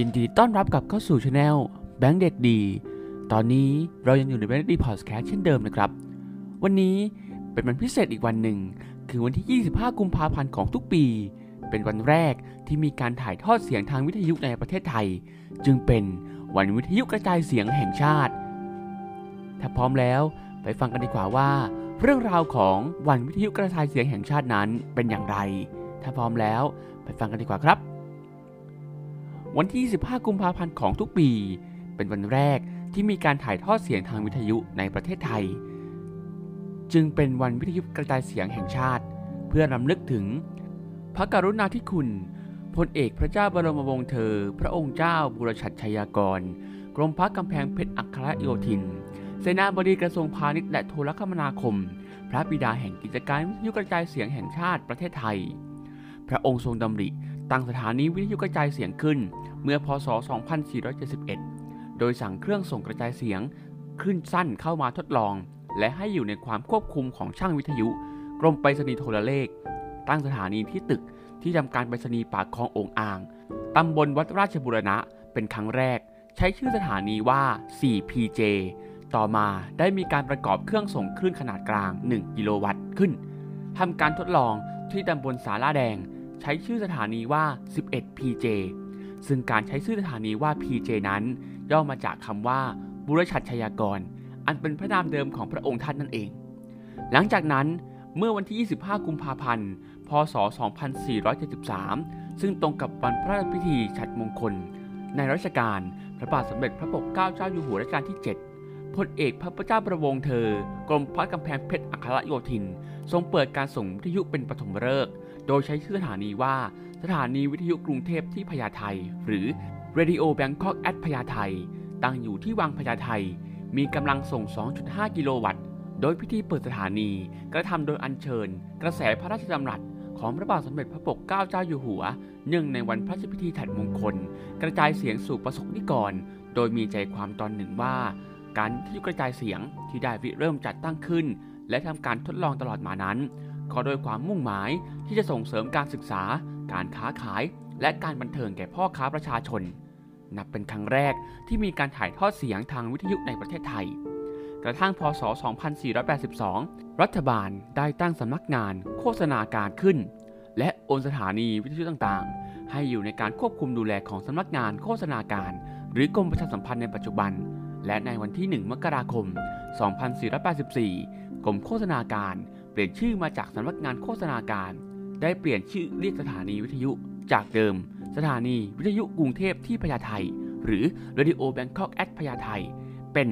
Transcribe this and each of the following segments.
ยินดีต้อนรับกลับเข้าสู่ช anel แบงค์เด็กดี ตอนนี้เรายังอยู่ในแบงค์เด็กดีพอดแคสต์เช่นเดิมนะครับ วันนี้เป็นวันพิเศษอีกวันหนึ่ง คือวันที่ 25 กุมภาพันธ์ของทุกปี เป็นวันแรกที่มีการถ่ายทอดเสียงทางวิทยุในประเทศไทย จึงเป็นวันวิทยุกระจายเสียงแห่งชาติ ถ้าพร้อมแล้วไปฟังกันดีกว่าว่า เรื่องราวของวันวิทยุกระจายเสียงแห่งชาตินั้นเป็นอย่างไร ถ้าพร้อมแล้วไปฟังกันดีกว่าครับ วันที่ 25 กุมภาพันธ์ของทุกปี เป็นวันแรกที่มีการถ่ายทอดเสียงทางวิทยุในประเทศไทย จึงเป็นวันวิทยุกระจายเสียงแห่งชาติ เพื่อรำลึกถึง พระกรุณาธิคุณพลเอกพระเจ้าบรมวงศ์เธอ พระองค์เจ้าบุรชัดชัยากร กรมพระกำแพงเพชรอัครโยธิน เสนาบดีกระทรวงพาณิชย์และโทรคมนาคม พระบิดาแห่งกิจการวิทยุกระจายเสียงแห่งชาติประเทศไทย พระองค์ทรงดำริ ตั้งสถานีวิทยุกระจายเสียงขึ้น เมื่อพศ 2471 โดยสั่งเครื่องส่งกระจายเสียงขึ้นสั้นเข้ามาทดลอง และให้อยู่ในความควบคุมของช่างวิทยุ กรมไปรษณีย์โทรเลข ตั้งสถานีที่ตึกที่ทำการไปรษณีย์ปากคลององอ่างตำบลวัดราชบุรณะเป็นครั้งแรก ใช้ชื่อสถานีว่า 4PJ ต่อมาได้มีการประกอบเครื่องส่งคลื่นขนาดกลาง 1 กิโลวัตต์ขึ้นทำการทดลองที่ตำบลสาราแดง ใช้ชื่อสถานีว่า 11PJ ซึ่งการใช้ชื่อสถานีว่า PJ นั้น ย่อมาจากคำว่า บุรชัดชยากร อันเป็นพระนามเดิมของพระองค์ท่านนั่นเอง หลังจากนั้นเมื่อวันที่ 25 กุมภาพันธ์ พศ 2473 ซึ่งตรงกับวันพระราชพิธีฉัตรมงคล ในรัชกาลพระบาทสมเด็จพระปกเกล้าเจ้าอยู่หัวรัชกาลที่ 7 พลเอกพระเจ้าประวงเธอ กรมพระกำแพงเพชรอัครโยธิน ทรงเปิดการส่งวิทยุเป็นปฐมฤกษ์ โดยใช้ชื่อสถานีว่า สถานีวิทยุกรุงเทพที่พญาไทหรือ Radio Bangkok at พญาไทตั้งอยู่ที่วังพญาไทมีกำลังส่ง 2.5 กิโลวัตต์ โดยพิธีเปิดสถานี กระทำโดยอัญเชิญ กระแสพระราชดำรัสของพระบาทสมเด็จพระปกเกล้าเจ้าอยู่หัว เนื่องในวันพระราชพิธีฉัตรมงคล กระจายเสียงสู่ประสบนิกร โดยมีใจความตอนหนึ่งว่า การทยุกระจายเสียงที่ได้ริเริ่มจัดตั้งขึ้น และทำการทดลองตลอดมานั้น ก็โดยความมุ่งหมายที่จะส่งเสริมการศึกษา การค้าขาย และการบันเทิงแก่พ่อค้าประชาชน นับเป็นครั้งแรกที่มีการถ่ายทอดเสียงทางวิทยุในประเทศไทย กระทั่งพศ 2482 รัฐบาลได้ตั้งสำนักงานโฆษณาการขึ้น และโอนสถานีวิทยุต่างๆ ให้อยู่ในการควบคุมดูแลของสำนักงานโฆษณาการ หรือกรมประชาสัมพันธ์ในปัจจุบัน และในวันที่ 1 มกราคม 2484 กรมโฆษณาการ ปลี่ยนชื่อมาจากสำนักงานโฆษณาการ ได้เปลี่ยนชื่อเรียกสถานีวิทยุ จากเดิม สถานีวิทยุกรุงเทพที่พญาไทหรือ Radio Bangkok at พญาไทเป็น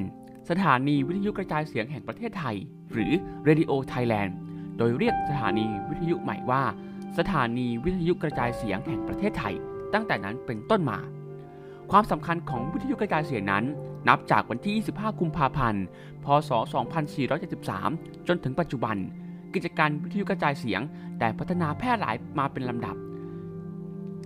สถานีวิทยุกระจายเสียงแห่งประเทศไทย หรือ Radio Thailand โดยเรียกสถานีวิทยุใหม่ว่า สถานีวิทยุกระจายเสียงแห่งประเทศไทย ตั้งแต่นั้นเป็นต้นมา ความสำคัญของวิทยุกระจายเสียงนั้น นับจากวันที่ 25 กุมภาพันธ์ พศ 2473 จนถึงปัจจุบัน กิจการวิทยุกระจายเสียงได้พัฒนาแพร่หลายมาเป็นลำดับ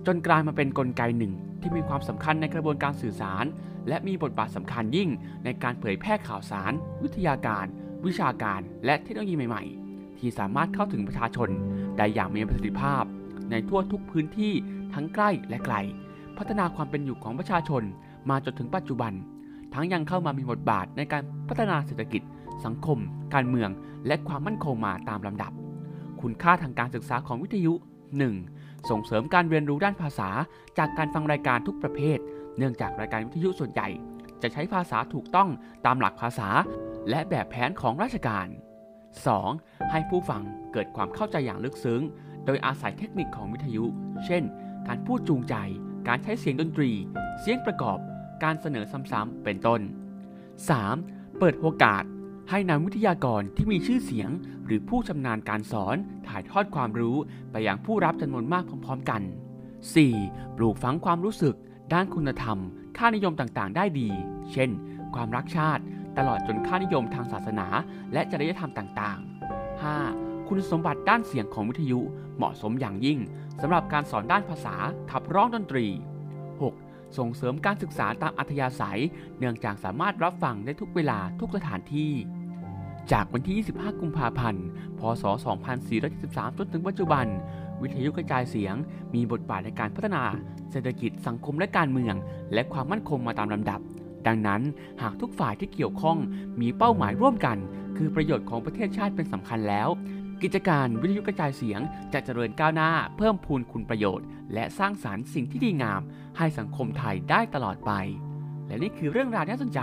จนกลายมาเป็นนกลไกหนึ่ง ที่มีความสำคัญในกระบวนการสื่อสาร และมีบทบาทสำคัญยิ่งในการเผยแพร่ข่าวสาร วิทยาการ วิชาการ และเทคโนโลยีใหม่ๆ ที่สามารถเข้าถึงประชาชนได้อย่างมีประสิทธิภาพ ในทั่วทุกพื้นที่ทั้งใกล้และไกล พัฒนาความเป็นอยู่ของประชาชนมาจนถึงปัจจุบัน ทั้งยังเข้ามามีบทบาทในการพัฒนาเศรษฐกิจ สังคม การเมือง และความมั่นคงมาตามลำดับ คุณค่าทางการศึกษาของวิทยุ 1. ส่งเสริมการเรียนรู้ด้านภาษา จากการฟังรายการทุกประเภท เนื่องจากรายการวิทยุส่วนใหญ่ จะใช้ภาษาถูกต้องตามหลักภาษา และแบบแผนของราชการ 2. ให้ผู้ฟังเกิดความเข้าใจอย่างลึกซึ้ง โดยอาศัยเทคนิคของวิทยุ เช่น การพูดจูงใจ การใช้เสียงดนตรี เสียงประกอบ การเสนอซ้ำๆ เป็นต้น 3. เปิดโอกาส ให้นำวิทยากรที่มีชื่อเสียง หรือผู้ชำนาญการสอนถ่ายทอดความรู้ไปยังผู้รับจำนวนมากพร้อม ๆ กัน 4. ปลูกฝังความรู้สึก ด้านคุณธรรมคค่านิยมต่างๆ ได้ดี เช่น ความรักชาติ ตลอดจนค่านิยมทางศาสนา และจริยธรรมต่างๆ 5. คุณสมบัติด้านเสียงของวิทยุเหมาะสมอย่างยิ่งสำหรับการสอนด้านภาษาขับร้องดนตรี 6. ส่งเสริมการศึกษาตามอัธยาศัย เนื่องจากสามารถรับฟังได้ทุกเวลาทุกสถานที่ จากวันที่ 25 กุมภาพันธ์ พศ 2473 จนถึงปัจจุบัน วิทยุกระจายเสียง มีบทบาทในการพัฒนา เศรษฐกิจสังคมและการเมือง และความมั่นคงมาตามลำดับ ดังนั้นหากทุกฝ่ายที่เกี่ยวข้องมีเป้าหมายร่วมกัน คือประโยชน์ของประเทศชาติเป็นสำคัญแล้ว กิจการวิทยุกระจายเสียงจะเจริญก้าวหน้า เพิ่มพูนคุณประโยชน์ และสร้างสารรค์สิ่งที่ดีงาม ให้สังคมไทยได้ตลอดไปและนี่คือเรื่องราวน่าสนใจ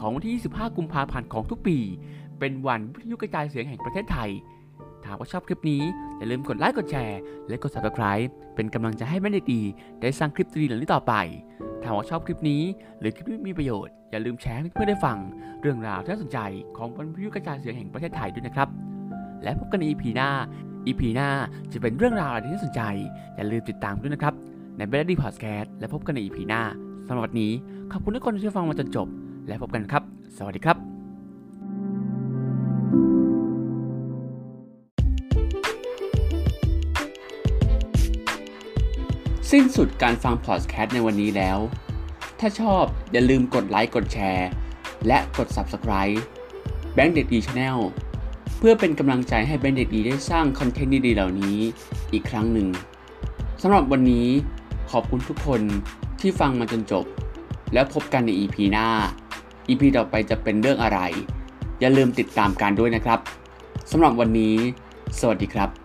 ของวันที่ 25 กุมภาพันธ์ของทุกปี เป็นวันวิทยุกระจายเสียงแห่งประเทศไทย ถ้าว่าชอบคลิปนี้ อย่าลืมกดไลค์กดแชร์ และกด subscribe เป็นกำลังใจให้แม่เด็กดีได้สร้างคลิปดีๆเหล่านี้ต่อไป ถ้าว่าชอบคลิปนี้ หรือคลิปที่มีประโยชน์ อย่าลืมแชร์ให้เพื่อนได้ฟัง เรื่องราวที่น่าสนใจของวันวิทยุกระจายเสียงแห่งประเทศไทยด้วยนะครับ และพบกันใน EP หน้า EP หน้าจะเป็นเรื่องราวอะไรที่น่าสนใจ อย่าลืมติดตามด้วยนะครับในเบลดี้พอดแคสต์และพบกันใน EP หน้าสำหรับวันนี้ขอบคุณทุกคนที่ฟังมาจนจบ และพบกันครับ สวัสดีครับ สิ้นสุดการฟังพอดแคสต์ในวันนี้แล้ว ถ้าชอบอย่าลืมกดไลค์กดแชร์ และกด Subscribe แบงค์เด็กดีชาแนลเพื่อเป็นกำลังใจให้แบงค์เด็กดีได้สร้างคอนเทนต์ดีๆเหล่านี้อีกครั้งหนึ่งสำหรับวันนี้ขอบคุณทุกคนที่ฟังมาจนจบ แล้วพบกันใน EP หน้า EP ต่อไปจะเป็นเรื่องอะไร อย่าลืมติดตามกันด้วยนะครับสำหรับวันนี้ สวัสดีครับ